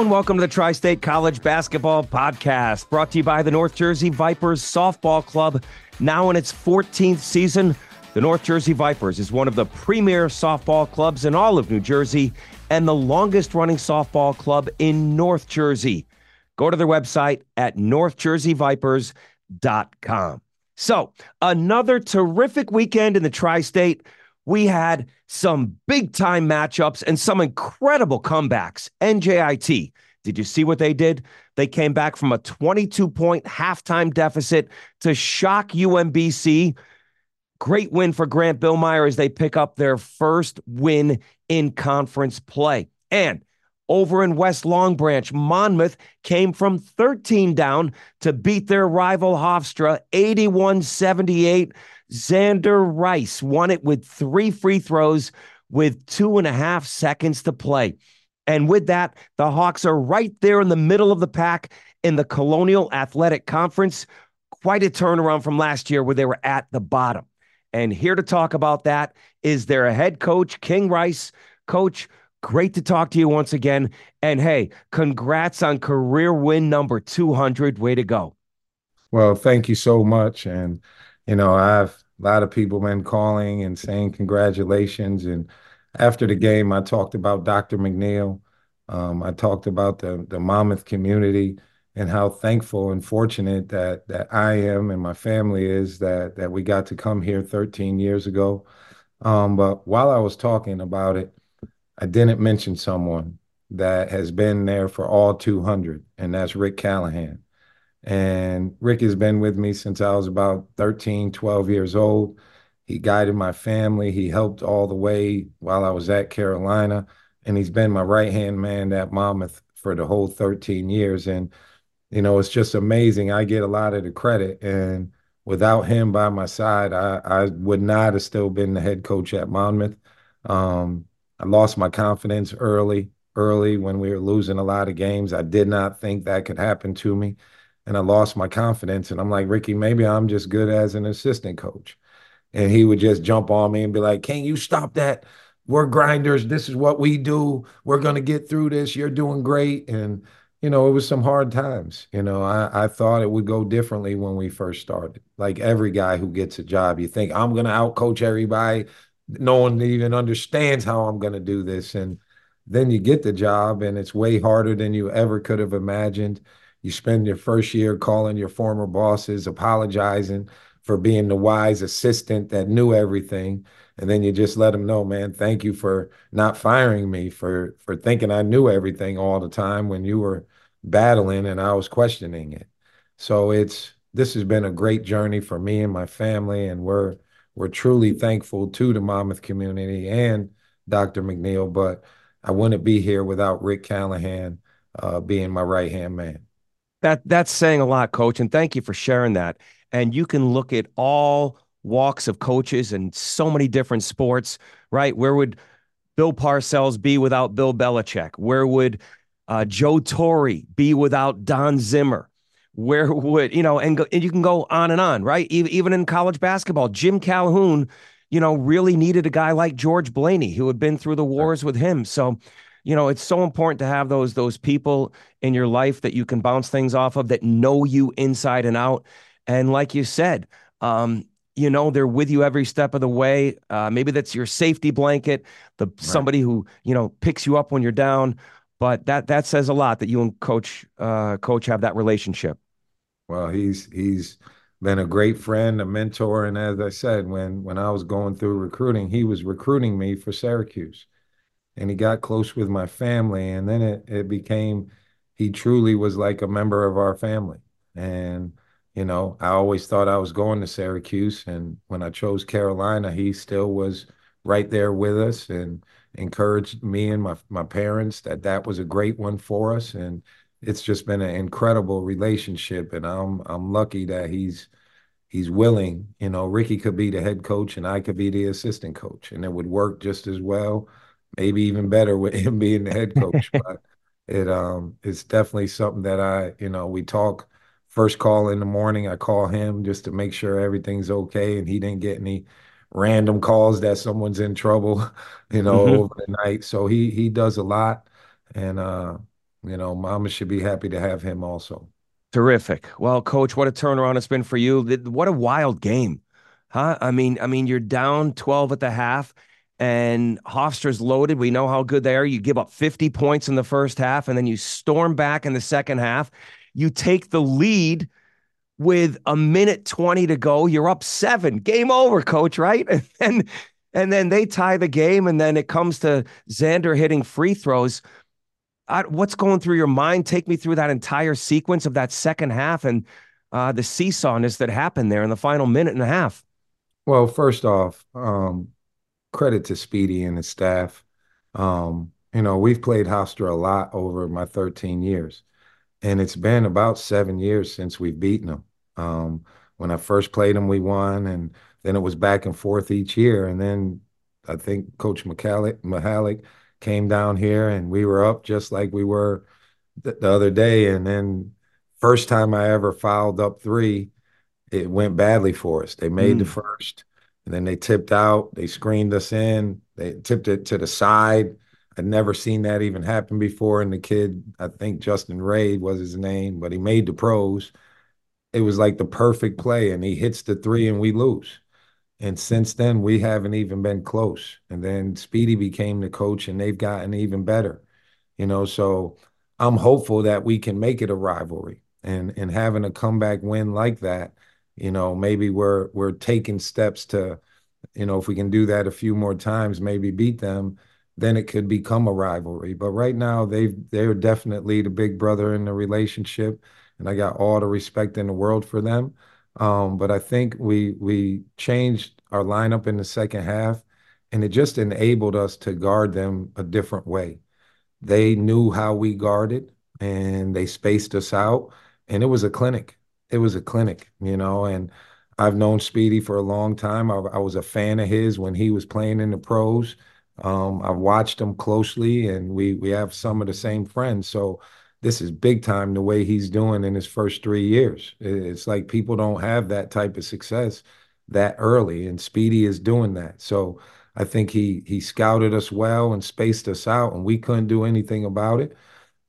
And welcome to the Tri State College Basketball Podcast, brought to you by the North Jersey Vipers Softball Club. Now in its 14th season, the North Jersey Vipers is one of the premier softball clubs in all of New Jersey and the longest running softball club in North Jersey. Go to their website at northjerseyvipers.com. So, another terrific weekend in the Tri State. We had some big time matchups and some incredible comebacks. NJIT, did you see what they did? They came back from a 22 point halftime deficit to shock UMBC. Great win for Grant Billmeier as they pick up their first win in conference play. And over in West Long Branch, Monmouth came from 13 down to beat their rival Hofstra 81 78. Xander Rice won it with three free throws with two and a half seconds to play. And with that, the Hawks are right there in the middle of the pack in the Colonial Athletic Conference. Quite a turnaround from last year where they were at the bottom. And here to talk about that is their head coach, King Rice. Coach, great to talk to you once again. And hey, congrats on career win number 200. Way to go. Well, thank you so much. And you know, I've a lot of people been calling and saying congratulations. And after the game, I talked about Dr. McNeil. Um, I talked about the the Monmouth community and how thankful and fortunate that that I am and my family is that that we got to come here 13 years ago. Um, but while I was talking about it, I didn't mention someone that has been there for all 200, and that's Rick Callahan. And Rick has been with me since I was about 13, 12 years old. He guided my family. He helped all the way while I was at Carolina. And he's been my right hand man at Monmouth for the whole 13 years. And, you know, it's just amazing. I get a lot of the credit. And without him by my side, I, I would not have still been the head coach at Monmouth. Um, I lost my confidence early, early when we were losing a lot of games. I did not think that could happen to me and I lost my confidence. And I'm like, Ricky, maybe I'm just good as an assistant coach. And he would just jump on me and be like, Can you stop that? We're grinders. This is what we do. We're going to get through this. You're doing great. And, you know, it was some hard times. You know, I, I thought it would go differently when we first started. Like every guy who gets a job, you think, I'm going to outcoach everybody. No one even understands how I'm going to do this. And then you get the job, and it's way harder than you ever could have imagined you spend your first year calling your former bosses, apologizing for being the wise assistant that knew everything. And then you just let them know, man, thank you for not firing me, for for thinking I knew everything all the time when you were battling and I was questioning it. So it's this has been a great journey for me and my family, and we're we're truly thankful to the Monmouth community and Dr. McNeil. But I wouldn't be here without Rick Callahan uh, being my right hand man. That that's saying a lot, coach, and thank you for sharing that. And you can look at all walks of coaches and so many different sports, right? Where would Bill Parcells be without Bill Belichick? Where would uh, Joe Torre be without Don Zimmer? Where would you know? And, go, and you can go on and on, right? Even even in college basketball, Jim Calhoun, you know, really needed a guy like George Blaney who had been through the wars with him. So you know it's so important to have those those people in your life that you can bounce things off of that know you inside and out. And like you said um, you know they're with you every step of the way. Uh, maybe that's your safety blanket the right. somebody who you know picks you up when you're down. But that that says a lot that you and coach uh, coach have that relationship. Well he's he's been a great friend a mentor. And as i said when when i was going through recruiting he was recruiting me for syracuse and he got close with my family and then it, it became he truly was like a member of our family. And you know i always thought i was going to syracuse and when i chose carolina he still was right there with us and encouraged me and my, my parents that that was a great one for us. And it's just been an incredible relationship and i'm i'm lucky that he's he's willing. You know ricky could be the head coach and i could be the assistant coach and it would work just as well maybe even better with him being the head coach. but it um it's definitely something that I, you know, we talk first call in the morning. I call him just to make sure everything's okay and he didn't get any random calls that someone's in trouble, you know, mm-hmm. over the night. So he he does a lot. And uh You know, Mama should be happy to have him also. Terrific. Well, coach, what a turnaround it's been for you. What a wild game. Huh? I mean, I mean, you're down 12 at the half and Hofstra's loaded. We know how good they are. You give up 50 points in the first half and then you storm back in the second half. You take the lead with a minute 20 to go. You're up 7. Game over, coach, right? And and then they tie the game and then it comes to Xander hitting free throws. I, what's going through your mind? Take me through that entire sequence of that second half and uh, the seesawness that happened there in the final minute and a half. Well, first off, um, credit to Speedy and his staff. Um, you know, we've played Hofstra a lot over my 13 years, and it's been about seven years since we've beaten them. Um, when I first played them, we won, and then it was back and forth each year. And then I think Coach Mihalich, came down here, and we were up just like we were the, the other day. And then first time I ever fouled up three, it went badly for us. They made mm. the first, and then they tipped out. They screened us in. They tipped it to the side. I'd never seen that even happen before. And the kid, I think Justin Ray was his name, but he made the pros. It was like the perfect play, and he hits the three, and we lose. And since then, we haven't even been close. And then Speedy became the coach, and they've gotten even better. You know, so I'm hopeful that we can make it a rivalry. And and having a comeback win like that you know, maybe we're we're taking steps to, you know, if we can do that a few more times, maybe beat them, then it could become a rivalry. But right now, they've they're definitely the big brother in the relationship, and I got all the respect in the world for them. Um, but I think we we changed our lineup in the second half, and it just enabled us to guard them a different way. They knew how we guarded, and they spaced us out, and it was a clinic it was a clinic, you know, and I've known Speedy for a long time. I, I was a fan of his when he was playing in the pros. Um, I've watched him closely, and we we have some of the same friends. So this is big time the way he's doing in his first three years. It's like people don't have that type of success that early, and Speedy is doing that. So I think he he scouted us well and spaced us out, and we couldn't do anything about it.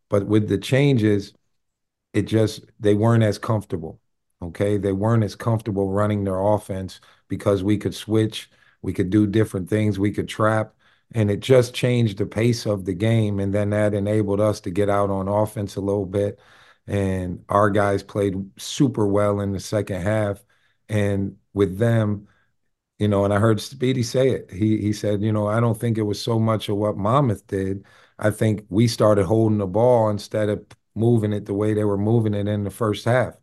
But with the changes, it just they weren't as comfortable. Okay, they weren't as comfortable running their offense because we could switch, we could do different things, we could trap, and it just changed the pace of the game. And then that enabled us to get out on offense a little bit. And our guys played super well in the second half. And with them, you know, and I heard Speedy say it. He he said, you know, I don't think it was so much of what Monmouth did. I think we started holding the ball instead of moving it the way they were moving it in the first half.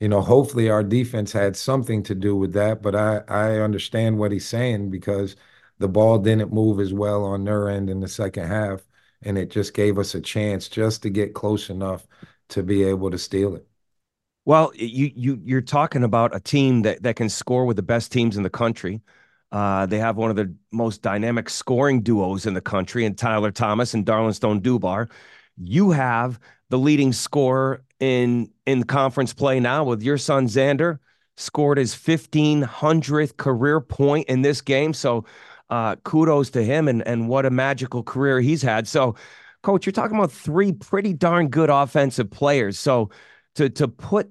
You know, hopefully our defense had something to do with that, but I I understand what he's saying because the ball didn't move as well on their end in the second half, and it just gave us a chance just to get close enough to be able to steal it. Well, you you you're talking about a team that that can score with the best teams in the country. Uh, they have one of the most dynamic scoring duos in the country, and Tyler Thomas and Darlinstone Dubar. You have the leading scorer in in conference play now with your son Xander scored his 1500th career point in this game. So uh, kudos to him and and what a magical career he's had. So coach you're talking about three pretty darn good offensive players. So to to put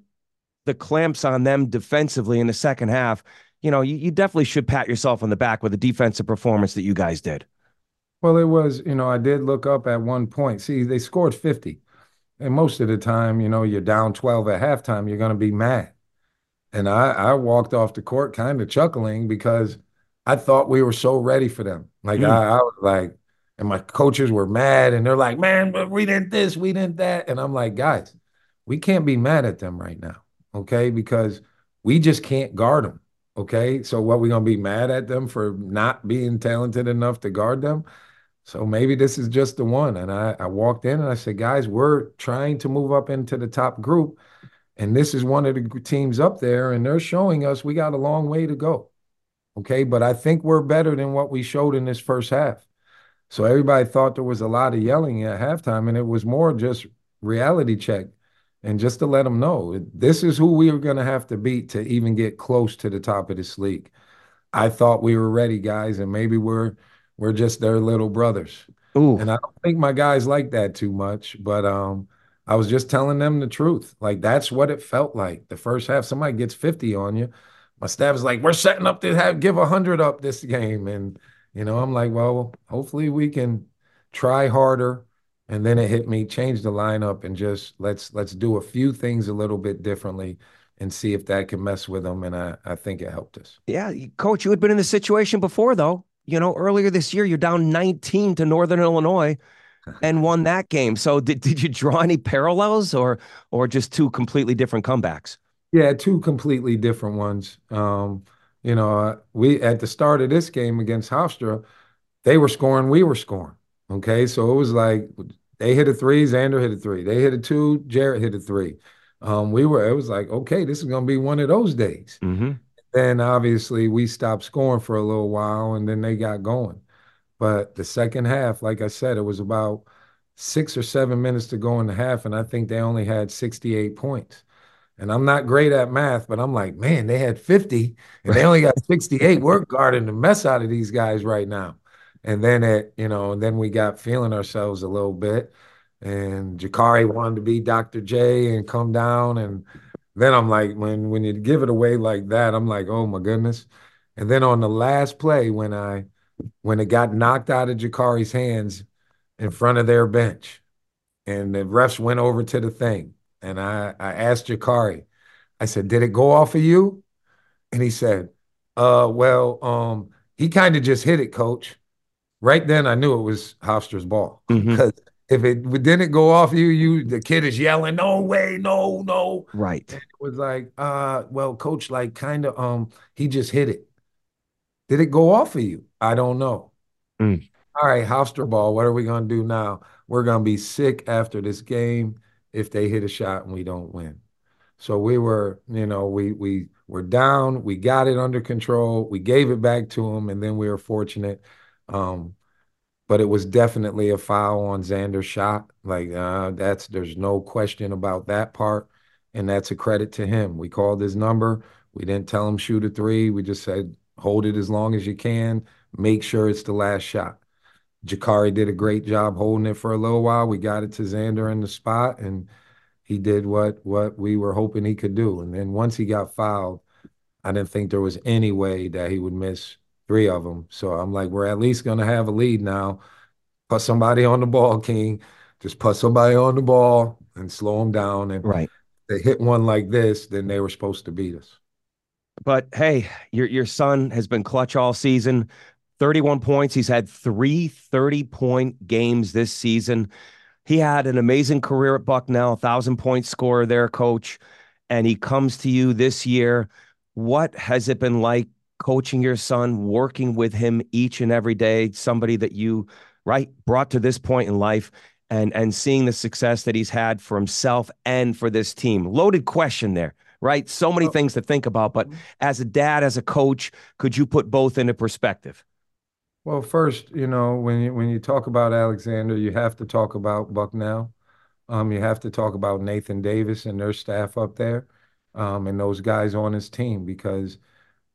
the clamps on them defensively in the second half you know you, you definitely should pat yourself on the back with the defensive performance that you guys did. Well it was you know i did look up at one point. See they scored 50 and most of the time, you know, you're down 12 at halftime, you're going to be mad. And I, I walked off the court kind of chuckling because I thought we were so ready for them. Like, mm. I, I was like, and my coaches were mad and they're like, man, but we didn't this, we didn't that. And I'm like, guys, we can't be mad at them right now. Okay. Because we just can't guard them. Okay. So what we gonna be mad at them for not being talented enough to guard them? So maybe this is just the one. And I, I walked in and I said, guys, we're trying to move up into the top group. And this is one of the teams up there. And they're showing us we got a long way to go. Okay. But I think we're better than what we showed in this first half. So everybody thought there was a lot of yelling at halftime. And it was more just reality check. And just to let them know, this is who we are going to have to beat to even get close to the top of this league. I thought we were ready, guys. And maybe we're we're just their little brothers. Ooh. And I don't think my guys like that too much, but um, I was just telling them the truth. Like that's what it felt like. The first half, somebody gets 50 on you. My staff is like, we're setting up to have give 100 up this game. And, you know, I'm like, well, hopefully we can try harder. And then it hit me, change the lineup and just let's let's do a few things a little bit differently and see if that can mess with them. And I, I think it helped us. Yeah, coach, you had been in this situation before, though. You know, earlier this year, you're down 19 to Northern Illinois and won that game. So did, did you draw any parallels or or just two completely different comebacks? Yeah, two completely different ones. Um, you know, we at the start of this game against Hofstra, they were scoring, we were scoring. Okay. So it was like they hit a three, Xander hit a three. They hit a two, Jarrett hit a three um, we were, it was like, okay, this is going to be one of those days. Mm-hmm. Then obviously we stopped scoring for a little while and then they got going. But the second half, like I said, it was about six or seven minutes to go in the half. And I think they only had 68 points. And I'm not great at math, but I'm like, man, they had 50 and they only got 68. We're guarding the mess out of these guys right now. And then it, you know, and then we got feeling ourselves a little bit and Jakari wanted to be Dr. J and come down. And then I'm like, when when you give it away like that, I'm like, oh my goodness. And then on the last play, when I when it got knocked out of Jakari's hands in front of their bench, and the refs went over to the thing, and I I asked Jakari, I said, did it go off of you? And he said, uh, well, um, he kind of just hit it, coach. Right then I knew it was Hofstra's ball because mm-hmm if it didn't go off you, you the kid is yelling, "No way, no, no!" Right. And it was like, uh, well, coach, like, kind of, um, he just hit it. Did it go off of you? I don't know. Mm. All right, Hofstra ball. What are we gonna do now? We're gonna be sick after this game if they hit a shot and we don't win. So we were, you know, we we were down. We got it under control. We gave it back to them, and then we were fortunate. Um, but it was definitely a foul on Xander's shot. Like uh, that's there's no question about that part, and that's a credit to him. We called his number. We didn't tell him shoot a three. We just said hold it as long as you can. Make sure it's the last shot. Jakari did a great job holding it for a little while. We got it to Xander in the spot, and he did what what we were hoping he could do. And then once he got fouled, I didn't think there was any way that he would miss three of them. So I'm like, we're at least going to have a lead now. Put somebody on the ball, King. Just put somebody on the ball and slow them down. And right. they hit one like this, then they were supposed to beat us. But hey, your your son has been clutch all season. 31 points. He's had three 30 point games this season. He had an amazing career at Bucknell, thousand point scorer there, coach. And he comes to you this year. What has it been like coaching your son, working with him each and every day, somebody that you right brought to this point in life and and seeing the success that he's had for himself and for this team. Loaded question there, right? So many things to think about, but as a dad, as a coach, could you put both into perspective? Well, first, you know, when you when you talk about Alexander, you have to talk about Bucknell. Um, you have to talk about Nathan Davis and their staff up there, um, and those guys on his team because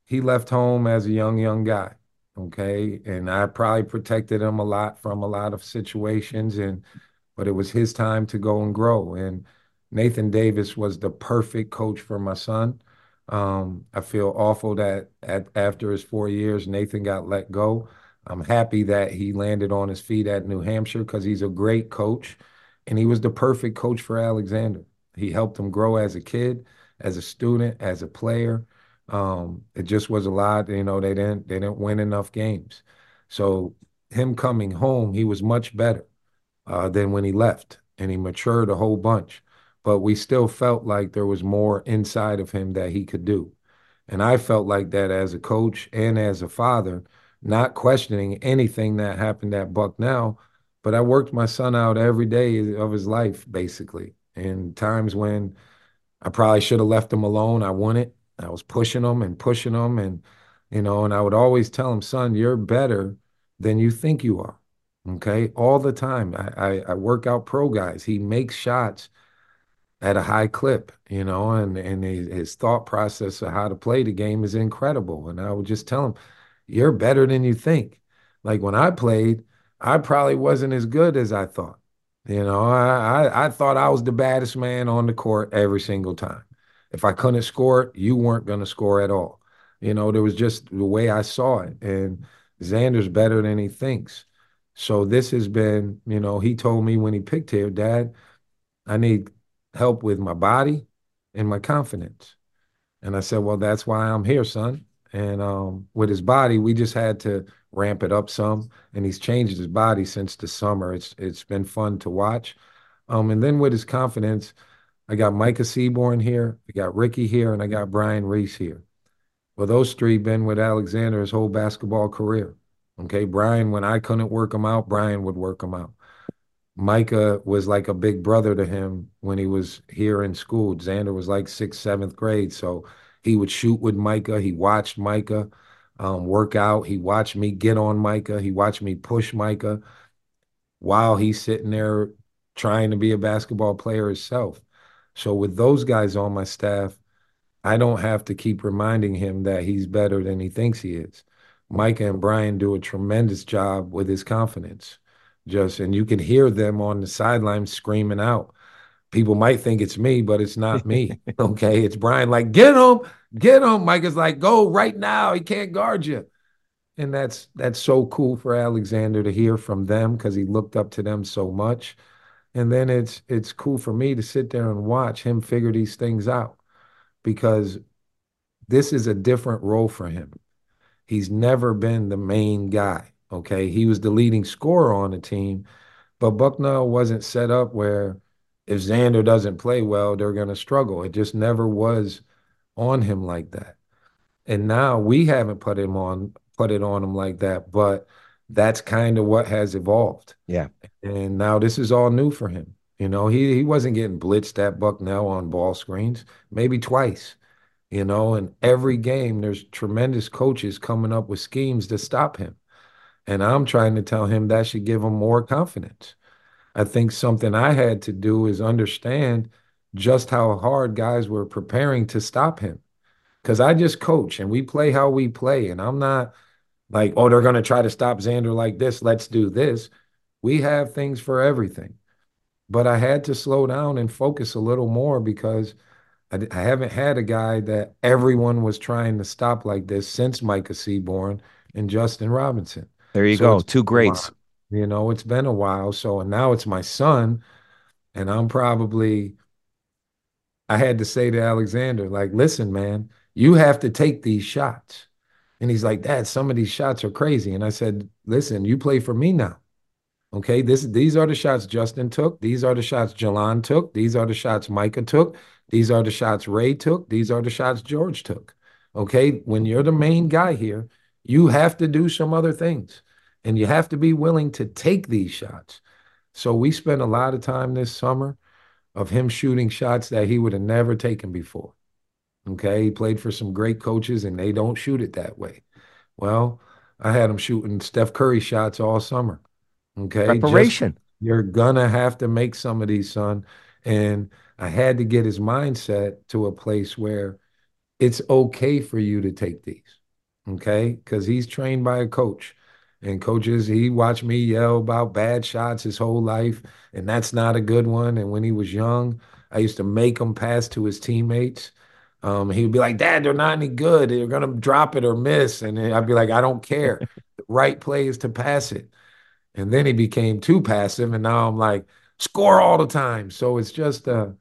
he left home as a young, young guy. Okay. And I probably protected him a lot from a lot of situations. And, but it was his time to go and grow. And Nathan Davis was the perfect coach for my son. Um, I feel awful that at, after his four years, Nathan got let go. I'm happy that he landed on his feet at New Hampshire because he's a great coach. And he was the perfect coach for Alexander. He helped him grow as a kid, as a student, as a player. Um, it just was a lot. You know, they didn't they didn't win enough games. So him coming home, he was much better uh, than when he left, and he matured a whole bunch. But we still felt like there was more inside of him that he could do, and I felt like that as a coach and as a father, not questioning anything that happened at Bucknell. But I worked my son out every day of his life, basically. And times when I probably should have left him alone, I wouldn't I was pushing them and pushing them, and you know, and I would always tell him, "Son, you're better than you think you are." Okay, all the time. I, I, I work out pro guys. He makes shots at a high clip, you know, and and his, his thought process of how to play the game is incredible. And I would just tell him, "You're better than you think." Like when I played, I probably wasn't as good as I thought. You know, I, I, I thought I was the baddest man on the court every single time. If I couldn't score you weren't going to score at all. You know, there was just the way I saw it. And Xander's better than he thinks. So this has been, you know, he told me when he picked here, Dad, I need help with my body and my confidence. And I said, Well, that's why I'm here, son. And um, with his body, we just had to ramp it up some. And he's changed his body since the summer. It's it's been fun to watch. Um, and then with his confidence, I got Micah Seaborn here, I got Ricky here, and I got Brian Reese here. Well, those three been with Alexander his whole basketball career. Okay, Brian, when I couldn't work him out, Brian would work him out. Micah was like a big brother to him when he was here in school. Xander was like sixth, seventh grade. So he would shoot with Micah. He watched Micah um, work out. He watched me get on Micah. He watched me push Micah while he's sitting there trying to be a basketball player himself. So with those guys on my staff, I don't have to keep reminding him that he's better than he thinks he is. Micah and Brian do a tremendous job with his confidence. Just and you can hear them on the sideline screaming out. People might think it's me, but it's not me. okay, it's Brian. Like, get him, get him. Micah's like, go right now. He can't guard you. And that's that's so cool for Alexander to hear from them because he looked up to them so much. And then it's it's cool for me to sit there and watch him figure these things out because this is a different role for him. He's never been the main guy. Okay. He was the leading scorer on the team, but Bucknell wasn't set up where if Xander doesn't play well, they're going to struggle. It just never was on him like that. And now we haven't put him on, put it on him like that, but that's kind of what has evolved. Yeah. And now this is all new for him. You know, he he wasn't getting blitzed at Bucknell on ball screens, maybe twice you know, and every game there's tremendous coaches coming up with schemes to stop him. And I'm trying to tell him that should give him more confidence. I think something I had to do is understand just how hard guys were preparing to stop him. Because I just coach and we play how we play. And I'm not like, oh, they're going to try to stop Xander like this. Let's do this. We have things for everything. But I had to slow down and focus a little more because – I, I haven't had a guy that everyone was trying to stop like this since Micah Seaborn and Justin Robinson. There you so go. Two greats. You know, it's been a while. So, and now it's my son. And I'm probably, I had to say to Alexander, like, listen, man, you have to take these shots. And he's like, Dad, some of these shots are crazy. And I said, listen, you play for me now. Okay, this these are the shots Justin took. These are the shots Jelon took. These are the shots Micah took. These are the shots Ray took. These are the shots George took. Okay. When you're the main guy here, you have to do some other things and you have to be willing to take these shots. So we spent a lot of time this summer of him shooting shots that he would have never taken before. Okay. He played for some great coaches and they don't shoot it that way. Well, I had him shooting Steph Curry shots all summer. Okay. Preparation. Just, you're gonna have to make some of these, son. And I had to get his mindset to a place where it's okay for you to take these. Okay. Because he's trained by a coach. And coaches, he watched me yell about bad shots his whole life, and that's not a good one. And when he was young, I used to make him pass to his teammates. Um, he'd be like, Dad, they're not any good. They're going to drop it or miss. And I'd be like, I don't care. the right play is to pass it. And then he became too passive. And now I'm like, score all the time. So it's just, uh,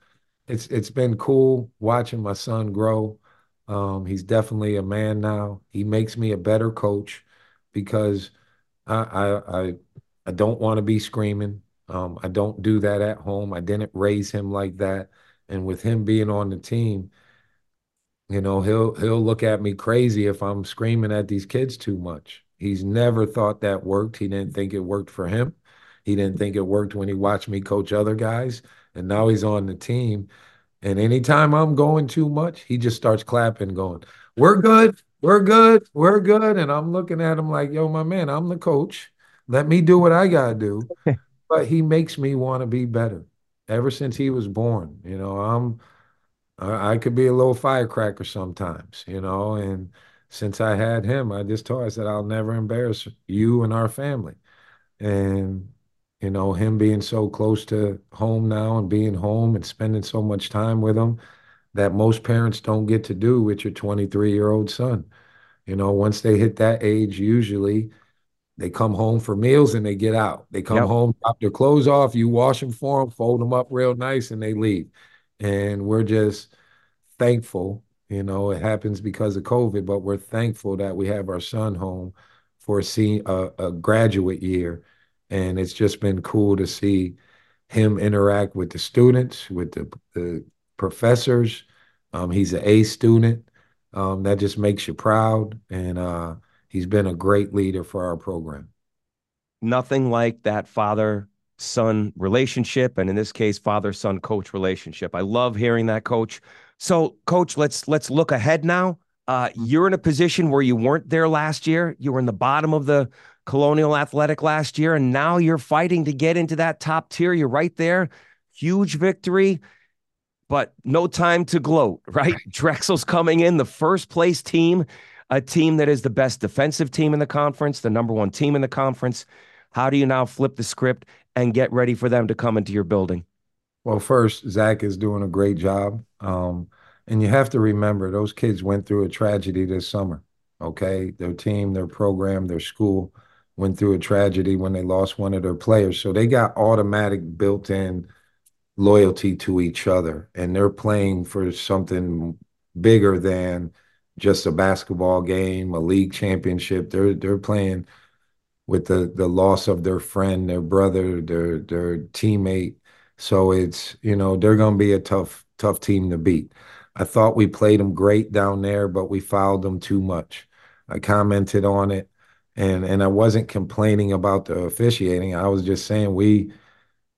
it's it's been cool watching my son grow. Um, he's definitely a man now. He makes me a better coach because I I I, I don't want to be screaming. Um, I don't do that at home. I didn't raise him like that. And with him being on the team, you know, he'll he'll look at me crazy if I'm screaming at these kids too much. He's never thought that worked. He didn't think it worked for him. He didn't think it worked when he watched me coach other guys and now he's on the team. And anytime I'm going too much, he just starts clapping, going, We're good, we're good, we're good. And I'm looking at him like, Yo, my man, I'm the coach. Let me do what I got to do. but he makes me want to be better ever since he was born. You know, I'm, I, I could be a little firecracker sometimes, you know, and since I had him, I just told I said, I'll never embarrass you and our family. And, you know, him being so close to home now and being home and spending so much time with him that most parents don't get to do with your 23 year old son. You know, once they hit that age, usually they come home for meals and they get out. They come yep. home, drop their clothes off, you wash them for them, fold them up real nice, and they leave. And we're just thankful. You know, it happens because of COVID, but we're thankful that we have our son home for a, a, a graduate year. And it's just been cool to see him interact with the students, with the, the professors. Um, he's an A student. Um, that just makes you proud. And uh, he's been a great leader for our program. Nothing like that father son relationship and in this case father son coach relationship. I love hearing that coach. So coach, let's let's look ahead now. Uh, you're in a position where you weren't there last year. You were in the bottom of the Colonial Athletic last year and now you're fighting to get into that top tier. You're right there. Huge victory but no time to gloat, right? Drexel's coming in, the first place team, a team that is the best defensive team in the conference, the number one team in the conference. How do you now flip the script and get ready for them to come into your building? Well, first, Zach is doing a great job. Um, and you have to remember, those kids went through a tragedy this summer. Okay. Their team, their program, their school went through a tragedy when they lost one of their players. So they got automatic built in loyalty to each other and they're playing for something bigger than just a basketball game, a league championship. They're they're playing with the the loss of their friend, their brother, their their teammate. So it's, you know, they're going to be a tough tough team to beat. I thought we played them great down there, but we fouled them too much. I commented on it and and I wasn't complaining about the officiating. I was just saying we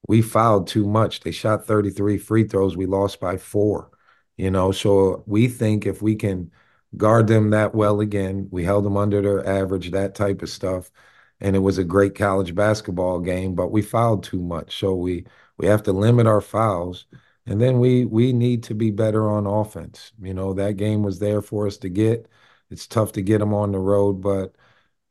we fouled too much. They shot 33 free throws. We lost by four, you know. So we think if we can guard them that well again, we held them under their average, that type of stuff. And it was a great college basketball game, but we fouled too much. So we we have to limit our fouls. And then we we need to be better on offense. You know, that game was there for us to get. It's tough to get them on the road, but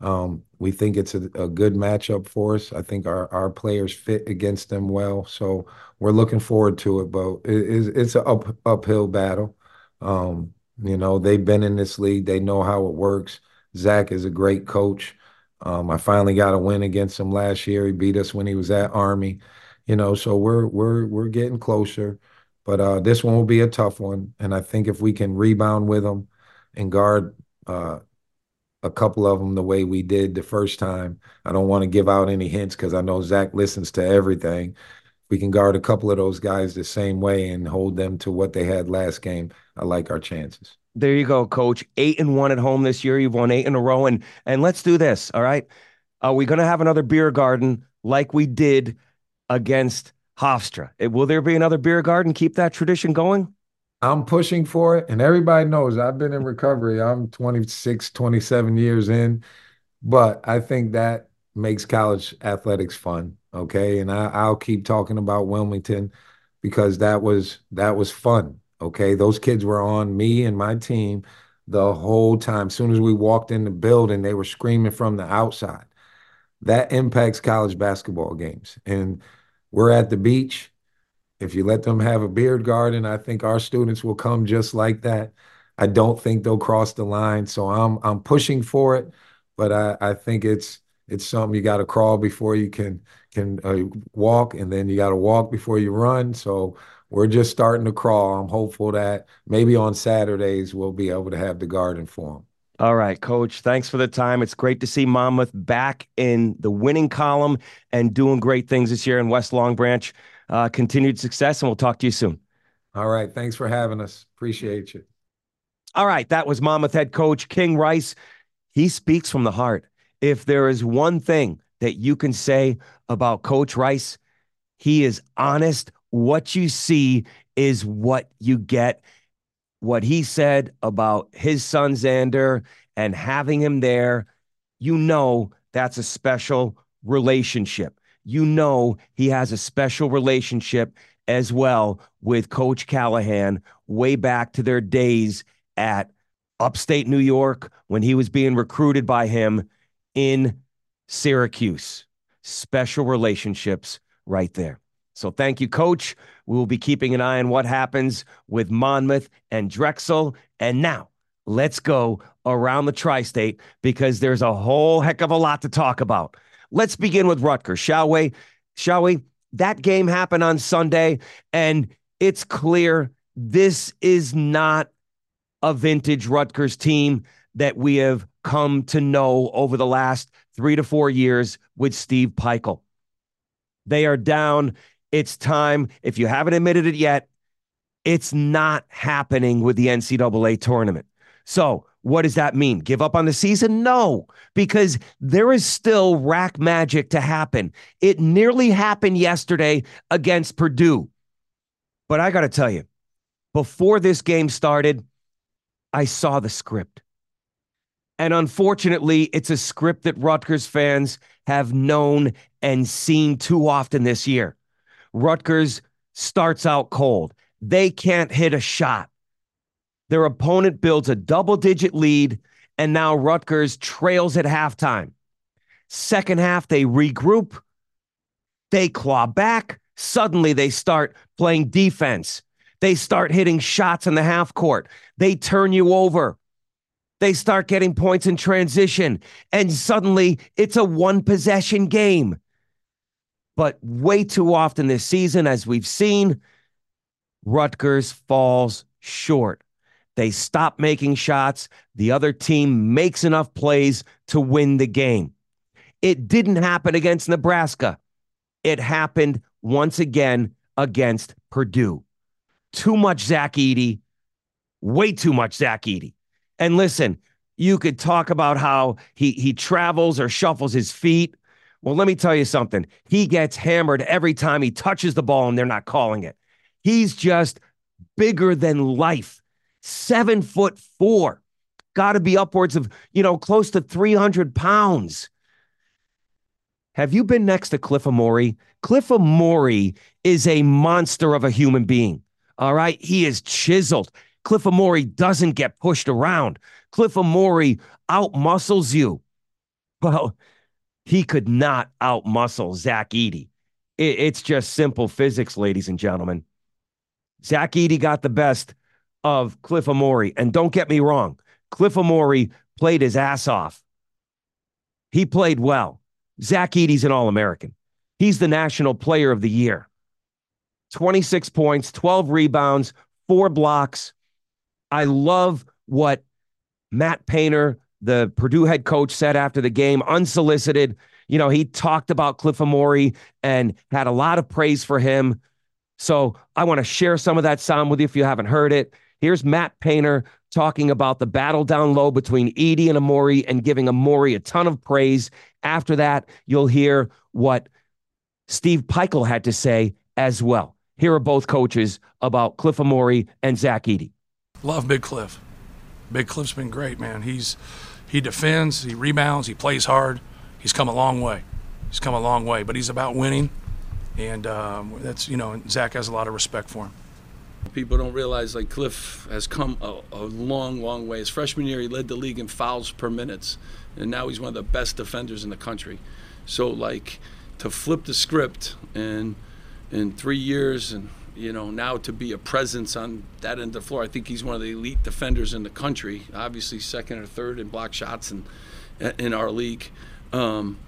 um, we think it's a, a, good matchup for us. I think our, our players fit against them well. So we're looking forward to it, but it, it's an up, uphill battle. Um, you know, they've been in this league, they know how it works. Zach is a great coach. Um, I finally got a win against him last year. He beat us when he was at Army. You know, so we're we're we're getting closer. But uh, this one will be a tough one. And I think if we can rebound with them and guard uh, a couple of them the way we did the first time. I don't want to give out any hints because I know Zach listens to everything. We can guard a couple of those guys the same way and hold them to what they had last game. I like our chances. There you go, coach. Eight and one at home this year. You've won eight in a row. And and let's do this. All right. Are we gonna have another beer garden like we did against Hofstra? Will there be another beer garden? Keep that tradition going? I'm pushing for it. And everybody knows I've been in recovery. I'm 26, 27 years in. But I think that makes college athletics fun. Okay. And I, will keep talking about Wilmington because that was that was fun. Okay. Those kids were on me and my team the whole time. As soon as we walked in the building, they were screaming from the outside. That impacts college basketball games. And we're at the beach if you let them have a beard garden, I think our students will come just like that. I don't think they'll cross the line, so I'm I'm pushing for it, but I I think it's it's something you got to crawl before you can can uh, walk, and then you got to walk before you run. So we're just starting to crawl. I'm hopeful that maybe on Saturdays we'll be able to have the garden for them. All right, coach. Thanks for the time. It's great to see Monmouth back in the winning column and doing great things this year in West Long Branch uh, continued success, and we'll talk to you soon. All right. Thanks for having us. Appreciate you. All right. That was Monmouth head coach King Rice. He speaks from the heart. If there is one thing that you can say about Coach Rice, he is honest. What you see is what you get. What he said about his son Xander and having him there, you know that's a special relationship you know he has a special relationship as well with Coach Callahan way back to their days at upstate New York when he was being recruited by him in Syracuse. special relationships right there. So thank you, coach. We will be keeping an eye on what happens with Monmouth and Drexel. And now let's go around the tri state because there's a whole heck of a lot to talk about. Let's begin with Rutgers, shall we? Shall we? That game happened on Sunday, and it's clear this is not a vintage Rutgers team that we have come to know over the last three to four years with Steve Pikiell. They are down. It's time. If you haven't admitted it yet, it's not happening with the NCAA tournament. So, what does that mean? Give up on the season? No, because there is still RAC magic to happen. It nearly happened yesterday against Purdue. But I got to tell you, before this game started, I saw the script. And unfortunately, it's a script that Rutgers fans have known and seen too often this year. Rutgers starts out cold. They can't hit a shot. Their opponent builds a double digit lead, and now Rutgers trails at halftime. Second half, they regroup, they claw back. Suddenly, they start playing defense. They start hitting shots in the half court. They turn you over. They start getting points in transition. And suddenly, it's a one possession game. But way too often this season, as we've seen, Rutgers falls short. They stop making shots. The other team makes enough plays to win the game. It didn't happen against Nebraska. It happened once again against Purdue. Too much Zach Edey, way too much Zach Edey. And listen, you could talk about how he he travels or shuffles his feet. Well, let me tell you something. He gets hammered every time he touches the ball and they're not calling it. He's just bigger than life seven foot four, got to be upwards of, you know, close to 300 pounds. Have you been next to Cliff Omoruyi? Cliff Omoruyi is a monster of a human being. All right. He is chiseled. Cliff Omoruyi doesn't get pushed around. Cliff Omoruyi outmuscles you. Well, he could not outmuscle Zach Edey. It, it's just simple physics, ladies and gentlemen. Zach Edey got the best of Cliff Omoruyi. And don't get me wrong, Cliff Omoruyi played his ass off. He played well. Zach Edey's an All American. He's the National Player of the Year. 26 points, 12 rebounds, four blocks. I love what Matt Painter, the Purdue head coach, said after the game, unsolicited. You know, he talked about Cliff Omoruyi and had a lot of praise for him. So I want to share some of that sound with you if you haven't heard it. Here's Matt Painter talking about the battle down low between Edey and Omoruyi and giving Omoruyi a ton of praise. After that, you'll hear what Steve Pikiell had to say as well. Here are both coaches about Cliff Omoruyi and Zach Edey. Love Big Cliff. Big Cliff's been great, man. He's he defends, he rebounds, he plays hard. He's come a long way. He's come a long way, but he's about winning, and um, that's you know Zach has a lot of respect for him. People don't realize like Cliff has come a, a, long, long way. His freshman year, he led the league in fouls per minutes, and now he's one of the best defenders in the country. So like to flip the script and in three years and you know now to be a presence on that end of the floor, I think he's one of the elite defenders in the country. Obviously second or third in block shots and in, our league. Um,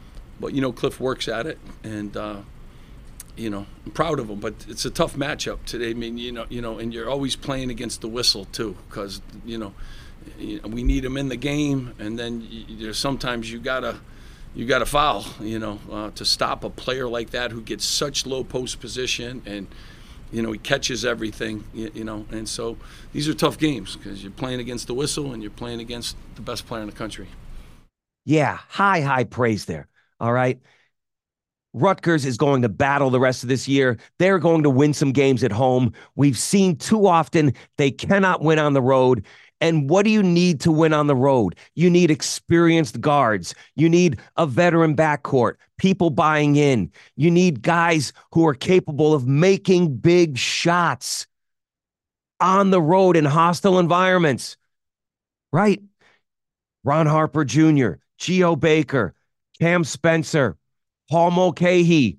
but you know Cliff works at it and. Uh, you know, I'm proud of him. but it's a tough matchup today. I mean, you know, you know, and you're always playing against the whistle too, because you know, we need him in the game, and then you, sometimes you gotta you gotta foul, you know, uh, to stop a player like that who gets such low post position and you know he catches everything, you, you know, and so these are tough games because you're playing against the whistle and you're playing against the best player in the country. Yeah, high high praise there. All right. Rutgers is going to battle the rest of this year. They're going to win some games at home. We've seen too often they cannot win on the road. And what do you need to win on the road? You need experienced guards. You need a veteran backcourt, people buying in. You need guys who are capable of making big shots on the road in hostile environments. Right? Ron Harper Jr., Geo Baker, Cam Spencer, Paul Mulcahy,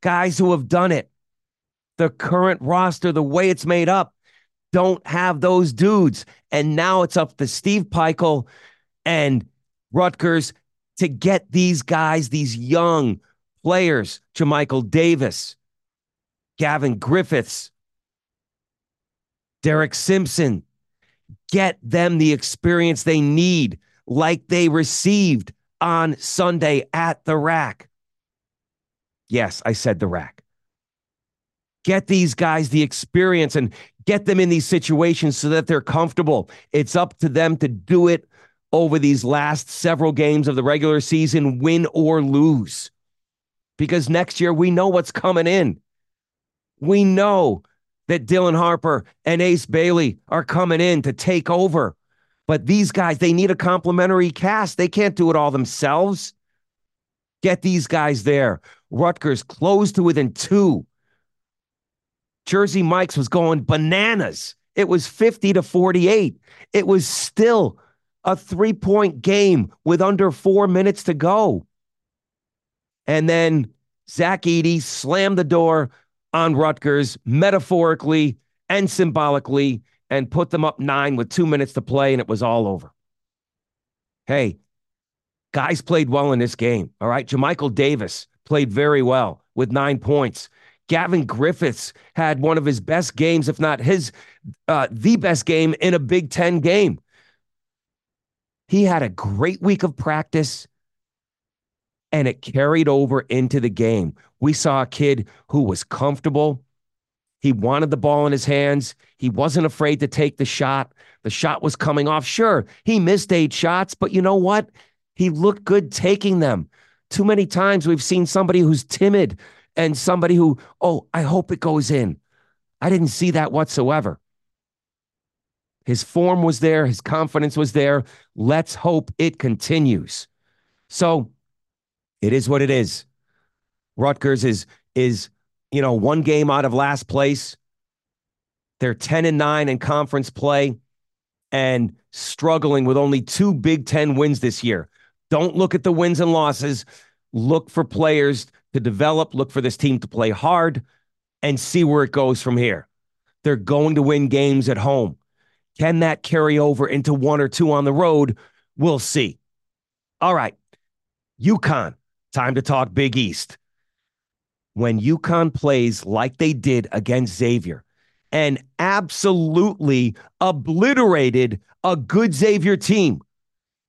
guys who have done it. The current roster, the way it's made up, don't have those dudes. And now it's up to Steve Pikiell and Rutgers to get these guys, these young players, Jamichael Davis, Gavin Griffiths, Derek Simpson, get them the experience they need, like they received on Sunday at the RAC. Yes, I said the RAC. Get these guys the experience and get them in these situations so that they're comfortable. It's up to them to do it over these last several games of the regular season, win or lose. Because next year we know what's coming in. We know that Dylan Harper and Ace Bailey are coming in to take over. But these guys, they need a complementary cast. They can't do it all themselves. Get these guys there. Rutgers closed to within two. Jersey Mike's was going bananas. It was 50 to 48. It was still a three point game with under four minutes to go. And then Zach Edey slammed the door on Rutgers metaphorically and symbolically and put them up nine with two minutes to play, and it was all over. Hey, guys played well in this game. All right. Jamichael Davis played very well with nine points. Gavin Griffiths had one of his best games, if not his, uh, the best game in a Big Ten game. He had a great week of practice and it carried over into the game. We saw a kid who was comfortable. He wanted the ball in his hands. He wasn't afraid to take the shot. The shot was coming off. Sure, he missed eight shots, but you know what? He looked good taking them. Too many times we've seen somebody who's timid and somebody who, oh, I hope it goes in. I didn't see that whatsoever. His form was there, his confidence was there. Let's hope it continues. So it is what it is. Rutgers is is you know one game out of last place. They're 10 and 9 in conference play and struggling with only two Big 10 wins this year. Don't look at the wins and losses. Look for players to develop, look for this team to play hard and see where it goes from here. They're going to win games at home. Can that carry over into one or two on the road? We'll see. All right. UConn, time to talk Big East. When UConn plays like they did against Xavier and absolutely obliterated a good Xavier team,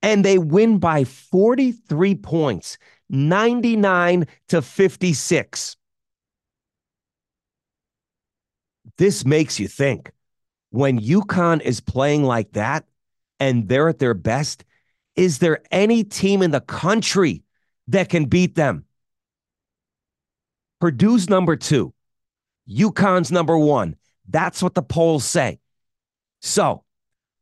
and they win by 43 points, 99 to 56. This makes you think when UConn is playing like that and they're at their best, is there any team in the country that can beat them? Purdue's number two, UConn's number one. That's what the polls say. So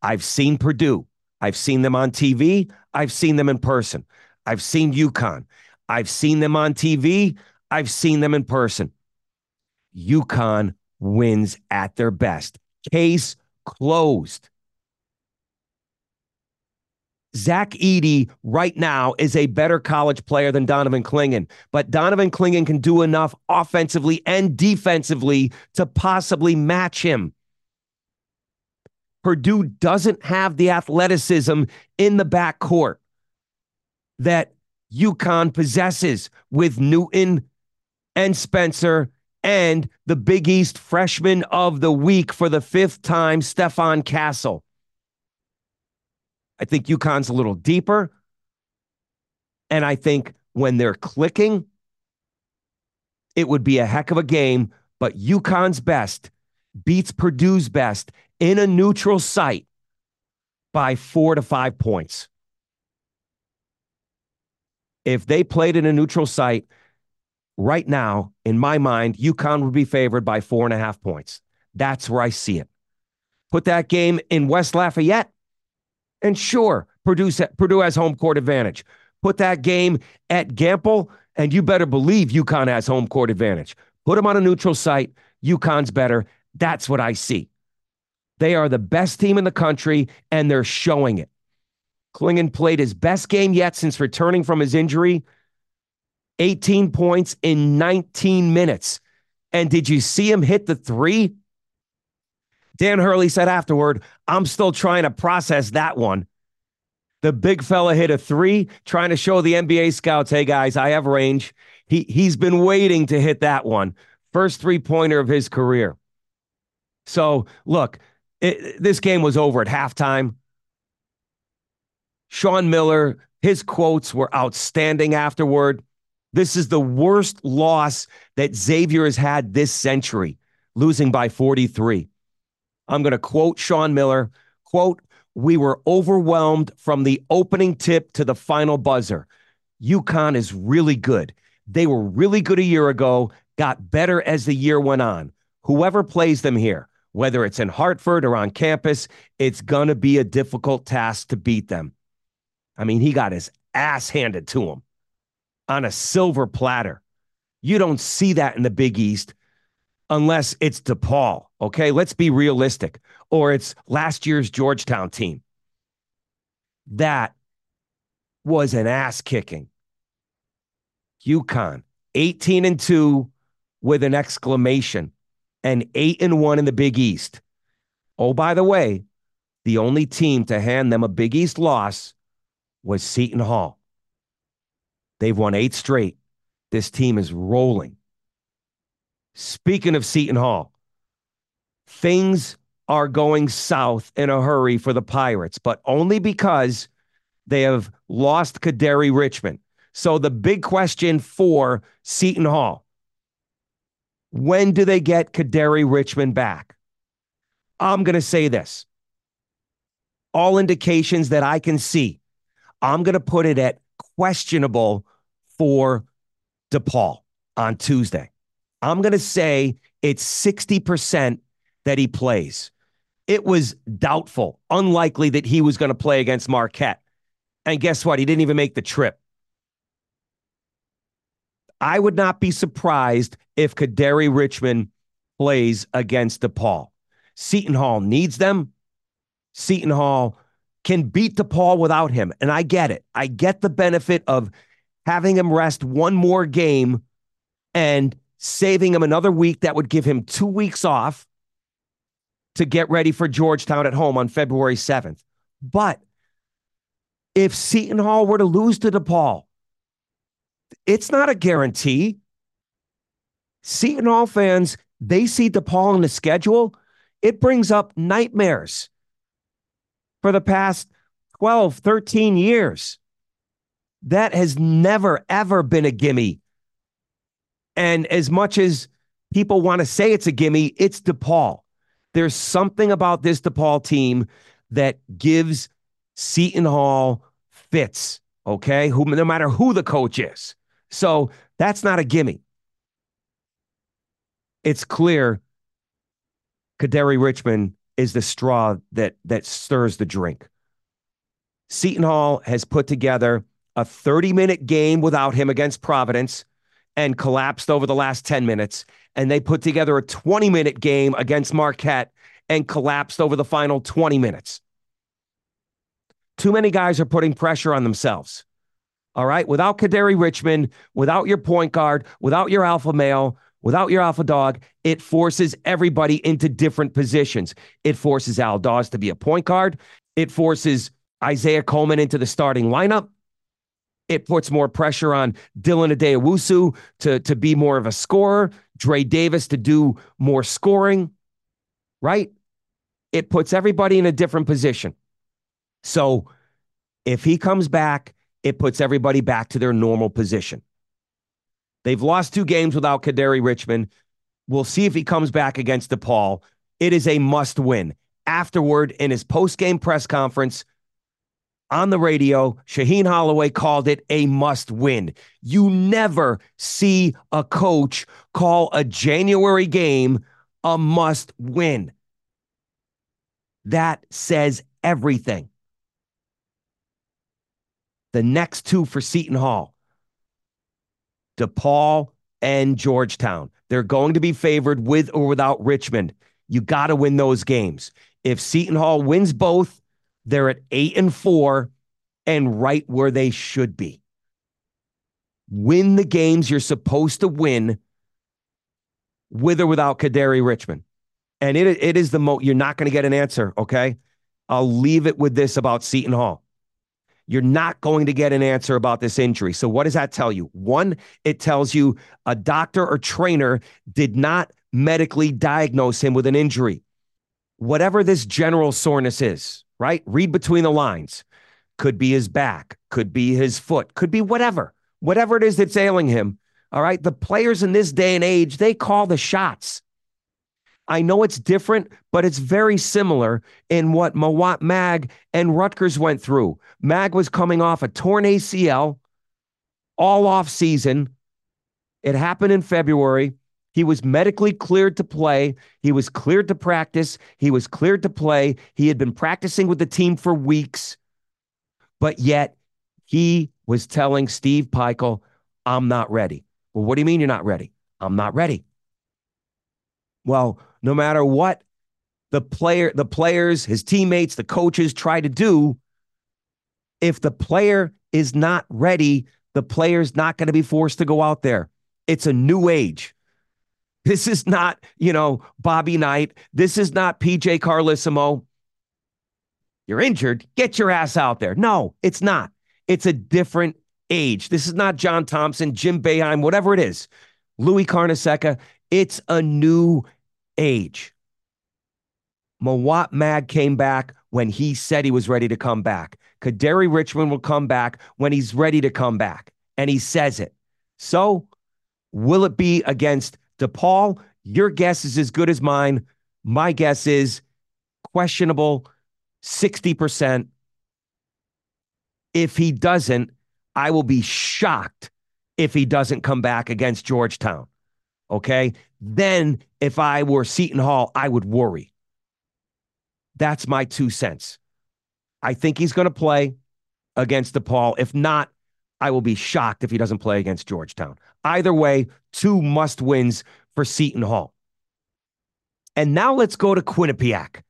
I've seen Purdue. I've seen them on TV. I've seen them in person. I've seen UConn. I've seen them on TV. I've seen them in person. UConn wins at their best. Case closed. Zach Edey right now is a better college player than Donovan Clingan, but Donovan Clingan can do enough offensively and defensively to possibly match him. Purdue doesn't have the athleticism in the backcourt that UConn possesses with Newton and Spencer and the Big East freshman of the week for the fifth time, Stephon Castle. I think UConn's a little deeper. And I think when they're clicking, it would be a heck of a game. But UConn's best beats Purdue's best in a neutral site by four to five points. If they played in a neutral site, right now, in my mind, UConn would be favored by four and a half points. That's where I see it. Put that game in West Lafayette, and sure, Purdue, Purdue has home court advantage. Put that game at Gampel, and you better believe UConn has home court advantage. Put them on a neutral site. UConn's better. That's what I see. They are the best team in the country, and they're showing it. Clingan played his best game yet since returning from his injury 18 points in 19 minutes. And did you see him hit the three? Dan Hurley said afterward, I'm still trying to process that one. The big fella hit a three, trying to show the NBA scouts, hey guys, I have range. He he's been waiting to hit that one. First three pointer of his career. So look, it, this game was over at halftime. Sean Miller, his quotes were outstanding afterward. This is the worst loss that Xavier has had this century, losing by 43. I'm going to quote Sean Miller, quote, we were overwhelmed from the opening tip to the final buzzer. UConn is really good. They were really good a year ago, got better as the year went on. Whoever plays them here, whether it's in Hartford or on campus, it's going to be a difficult task to beat them. I mean, he got his ass handed to him on a silver platter. You don't see that in the Big East unless it's DePaul. Okay, let's be realistic. Or it's last year's Georgetown team. That was an ass kicking. UConn, 18 and 2 with an exclamation, and 8 and 1 in the Big East. Oh, by the way, the only team to hand them a Big East loss was Seton Hall. They've won eight straight. This team is rolling. Speaking of Seton Hall, things are going south in a hurry for the Pirates, but only because they have lost Kadary Richmond. So the big question for Seton Hall when do they get Kadary Richmond back? I'm going to say this. All indications that I can see, I'm going to put it at questionable for DePaul on Tuesday. I'm going to say it's 60% that he plays. It was doubtful, unlikely that he was going to play against Marquette. And guess what? He didn't even make the trip. I would not be surprised if Kadary Richmond plays against DePaul. Seton Hall needs them. Seton Hall can beat DePaul without him. And I get it. I get the benefit of having him rest one more game and saving him another week that would give him two weeks off to get ready for Georgetown at home on February 7th. But if Seton Hall were to lose to DePaul, it's not a guarantee. Seton Hall fans, they see DePaul in the schedule. It brings up nightmares for the past 12, 13 years. That has never, ever been a gimme and as much as people want to say it's a gimme, it's DePaul. There's something about this DePaul team that gives Seton Hall fits, okay? Who, no matter who the coach is. So that's not a gimme. It's clear Kadary Richmond is the straw that that stirs the drink. Seton Hall has put together a 30 minute game without him against Providence and collapsed over the last 10 minutes. And they put together a 20 minute game against Marquette and collapsed over the final 20 minutes. Too many guys are putting pressure on themselves. All right. Without Kadary Richmond, without your point guard, without your alpha male, without your alpha dog, it forces everybody into different positions. It forces Al Dawes to be a point guard. It forces Isaiah Coleman into the starting lineup. It puts more pressure on Dylan Addae-Wusu to, to be more of a scorer, Dre Davis to do more scoring, right? It puts everybody in a different position. So if he comes back, it puts everybody back to their normal position. They've lost two games without Kadary Richmond. We'll see if he comes back against DePaul. It is a must win. Afterward, in his post game press conference, on the radio, Shaheen Holloway called it a must win. You never see a coach call a January game a must win. That says everything. The next two for Seton Hall DePaul and Georgetown. They're going to be favored with or without Richmond. You got to win those games. If Seton Hall wins both, they're at eight and four and right where they should be. win the games you're supposed to win with or without Kadary Richmond. And it, it is the mo you're not going to get an answer, okay? I'll leave it with this about Seton Hall. You're not going to get an answer about this injury. So, what does that tell you? One, it tells you a doctor or trainer did not medically diagnose him with an injury. Whatever this general soreness is, right? Read between the lines. Could be his back, could be his foot, could be whatever, whatever it is that's ailing him. All right. The players in this day and age, they call the shots. I know it's different, but it's very similar in what Mawot Mag and Rutgers went through. Mag was coming off a torn ACL all off season. It happened in February. He was medically cleared to play. He was cleared to practice. He was cleared to play. He had been practicing with the team for weeks, but yet he was telling Steve Pikiell, I'm not ready. Well, what do you mean you're not ready? I'm not ready. Well, no matter what the player, the players, his teammates, the coaches try to do, if the player is not ready, the player's not going to be forced to go out there. It's a new age. This is not, you know, Bobby Knight. This is not PJ Carlesimo. You're injured. Get your ass out there. No, it's not. It's a different age. This is not John Thompson, Jim Boeheim, whatever it is. Louis Carnesecca. It's a new age. Mawot Mag came back when he said he was ready to come back. Kadary Richmond will come back when he's ready to come back. And he says it. So will it be against DePaul? Your guess is as good as mine. My guess is questionable 60%. If he doesn't, I will be shocked if he doesn't come back against Georgetown. Okay. Then if I were Seton Hall, I would worry. That's my two cents. I think he's going to play against DePaul. If not, I will be shocked if he doesn't play against Georgetown. Either way, two must wins for Seton Hall. And now let's go to Quinnipiac.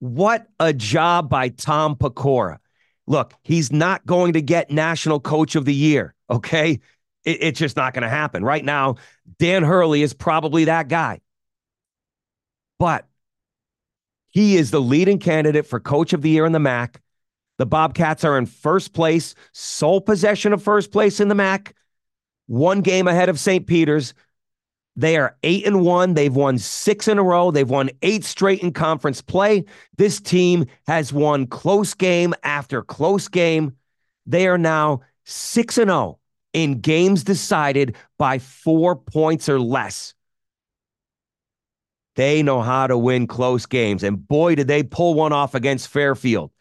What a job by Tom Pecora. Look, he's not going to get National Coach of the Year, okay? It, it's just not going to happen. Right now, Dan Hurley is probably that guy. But he is the leading candidate for Coach of the Year in the MAAC. The Bobcats are in first place, sole possession of first place in the MAAC, one game ahead of St. Peter's. They are eight and one. They've won six in a row. They've won eight straight in conference play. This team has won close game after close game. They are now six and zero oh in games decided by four points or less. They know how to win close games. And boy, did they pull one off against Fairfield.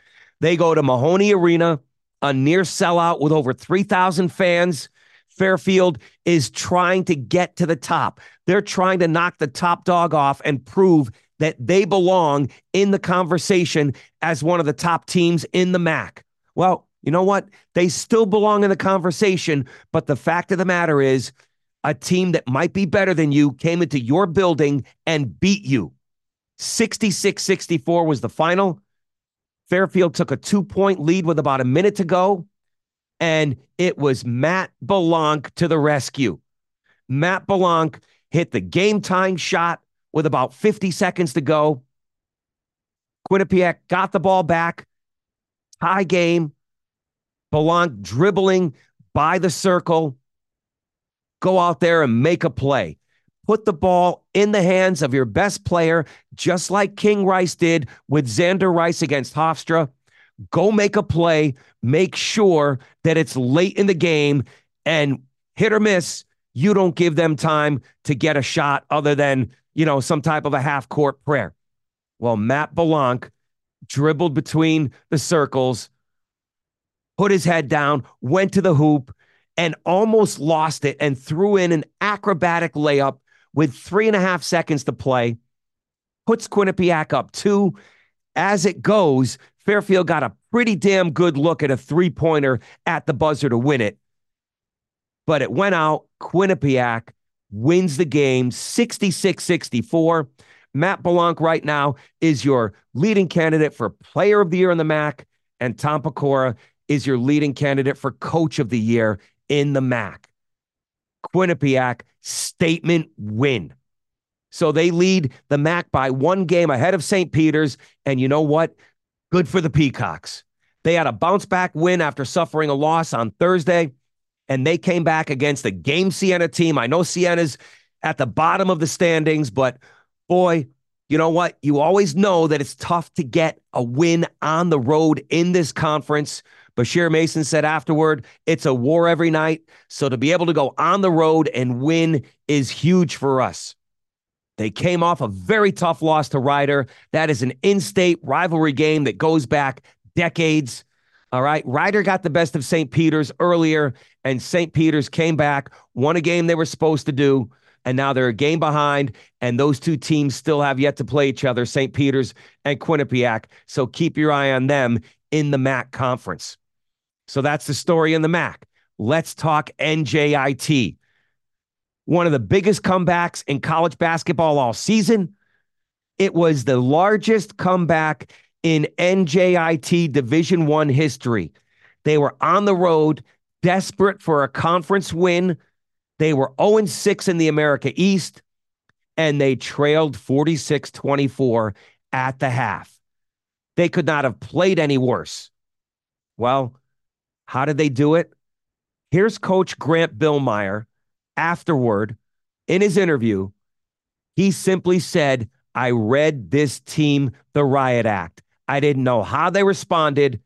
They go to Mahoney Arena, a near sellout with over 3,000 fans. Fairfield is trying to get to the top. They're trying to knock the top dog off and prove that they belong in the conversation as one of the top teams in the MAAC. Well, you know what? They still belong in the conversation. But the fact of the matter is, a team that might be better than you came into your building and beat you. 66 64 was the final. Fairfield took a two point lead with about a minute to go and it was Matt Balanc to the rescue. Matt Balanc hit the game time shot with about 50 seconds to go. Quinnipiac got the ball back, tie game. Balanc dribbling by the circle. Go out there and make a play. Put the ball in the hands of your best player, just like King Rice did with Xander Rice against Hofstra. Go make a play. Make sure that it's late in the game and hit or miss. You don't give them time to get a shot other than, you know, some type of a half court prayer. Well, Matt Balanc dribbled between the circles, put his head down, went to the hoop, and almost lost it and threw in an acrobatic layup with three and a half seconds to play. Puts Quinnipiac up two. As it goes, Fairfield got a pretty damn good look at a three pointer at the buzzer to win it. But it went out. Quinnipiac wins the game 66 64. Matt Balanc right now is your leading candidate for player of the year in the MAAC, and Tom Pecora is your leading candidate for coach of the year in the MAAC. Quinnipiac statement win. So they lead the MAAC by one game ahead of St. Peter's. And you know what? Good for the Peacocks. They had a bounce back win after suffering a loss on Thursday, and they came back against a game Siena team. I know Siena's at the bottom of the standings, but boy, you know what? You always know that it's tough to get a win on the road in this conference. Bashir Mason said afterward, it's a war every night. So to be able to go on the road and win is huge for us. They came off a very tough loss to Rider. That is an in state rivalry game that goes back decades. All right. Rider got the best of St. Peter's earlier, and St. Peter's came back, won a game they were supposed to do, and now they're a game behind. And those two teams still have yet to play each other, St. Peter's and Quinnipiac. So keep your eye on them in the MAAC conference. So that's the story in the MAAC. Let's talk NJIT one of the biggest comebacks in college basketball all season. It was the largest comeback in NJIT Division 1 history. They were on the road, desperate for a conference win. They were 0 6 in the America East, and they trailed 46 24 at the half. They could not have played any worse. Well, how did they do it? Here's Coach Grant Billmeier afterward in his interview, he simply said, I read this team the riot act. I didn't know how they responded,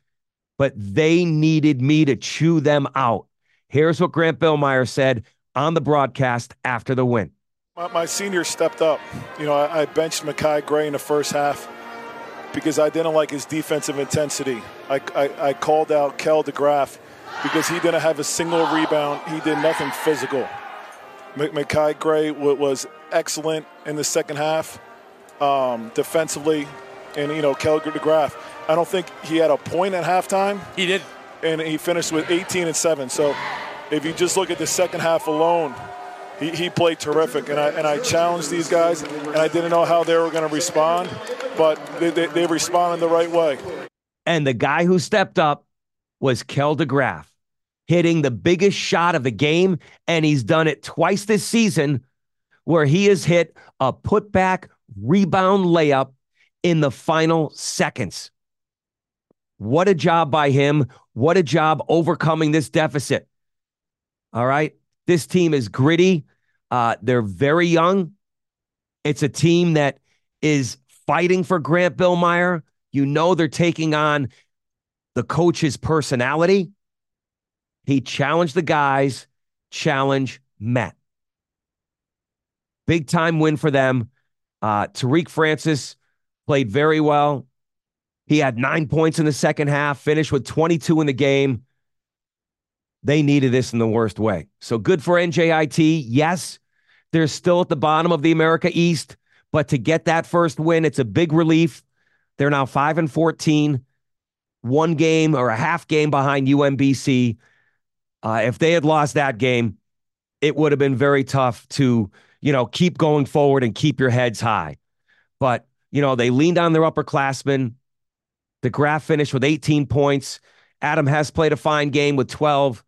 but they needed me to chew them out. Here's what Grant Billmeier said on the broadcast after the win. My, my seniors stepped up. You know, I, I benched Makai Gray in the first half because I didn't like his defensive intensity. I, I, I called out Kjell de Graaf because he didn't have a single rebound. He did nothing physical. Makai Gray was excellent in the second half um, defensively. And, you know, Kjell de Graaf, I don't think he had a point at halftime. He did. And he finished with 18 and 7. So if you just look at the second half alone, he, he played terrific. And I, and I challenged these guys, and I didn't know how they were going to respond, but they, they, they responded the right way. And the guy who stepped up was Kjell de Graaf hitting the biggest shot of the game. And he's done it twice this season where he has hit a putback rebound layup in the final seconds. What a job by him. What a job overcoming this deficit. All right. This team is gritty. Uh, they're very young. It's a team that is fighting for Grant Billmeier. You know, they're taking on the coach's personality. He challenged the guys, challenge met. Big time win for them. Uh, Tariq Francis played very well. He had nine points in the second half, finished with 22 in the game. They needed this in the worst way. So good for NJIT. Yes, they're still at the bottom of the America East, but to get that first win, it's a big relief. They're now 5 and 14, one game or a half game behind UMBC. Uh, if they had lost that game, it would have been very tough to, you know, keep going forward and keep your heads high. But, you know, they leaned on their upperclassmen. de Graaf finished with 18 points. Adam Hess played a fine game with 12.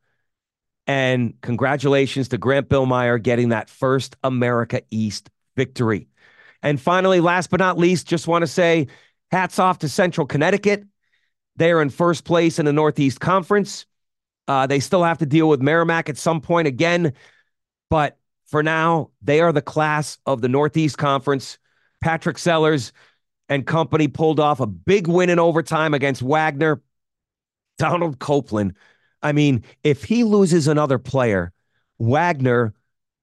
And congratulations to Grant Billmeier getting that first America East victory. And finally, last but not least, just want to say hats off to Central Connecticut. They are in first place in the Northeast Conference. Uh, they still have to deal with Merrimack at some point again. But for now, they are the class of the Northeast Conference. Patrick Sellers and company pulled off a big win in overtime against Wagner. Donald Copeland. I mean, if he loses another player, Wagner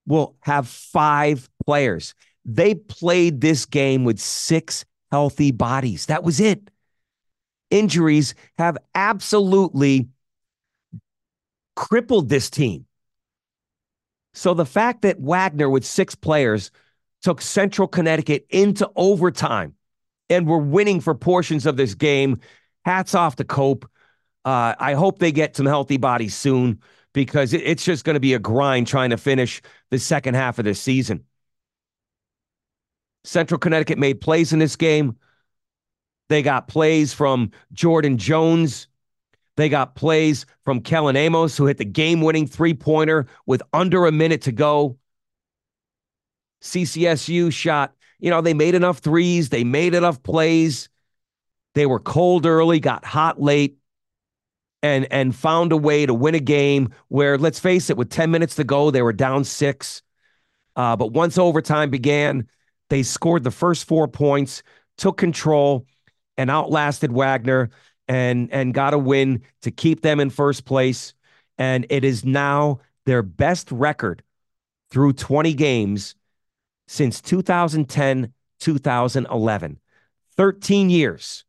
will have five players. They played this game with six healthy bodies. That was it. Injuries have absolutely crippled this team. So the fact that Wagner, with six players, took Central Connecticut into overtime and were winning for portions of this game, hats off to Cope. Uh, I hope they get some healthy bodies soon because it's just going to be a grind trying to finish the second half of this season. Central Connecticut made plays in this game. They got plays from Jordan Jones, They got plays from Kellen Amos, who hit the game winning three pointer with under a minute to go. CCSU shot, you know, they made enough threes, they made enough plays. They were cold early, got hot late, and and found a way to win a game where, let's face it, with 10 minutes to go, they were down six. Uh, but once overtime began, they scored the first four points, took control, and outlasted Wagner and and got a win to keep them in first place. And it is now their best record through 20 games since 2010, 2011. 13 years.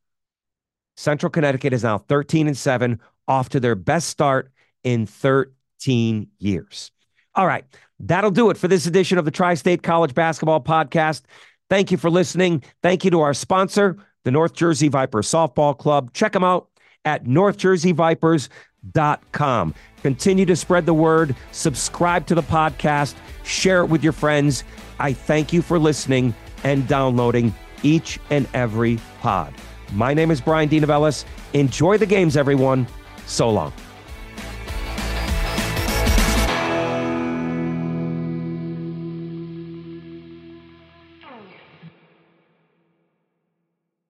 Central Connecticut is now 13 and 7, off to their best start in 13 years. All right, that'll do it for this edition of the Tri State College Basketball Podcast. Thank you for listening. Thank you to our sponsor, the North Jersey Vipers Softball Club. Check them out at northjerseyvipers.com. Continue to spread the word, subscribe to the podcast, share it with your friends. I thank you for listening and downloading each and every pod. My name is Bryan DeNovellis. Enjoy the games, everyone. So long.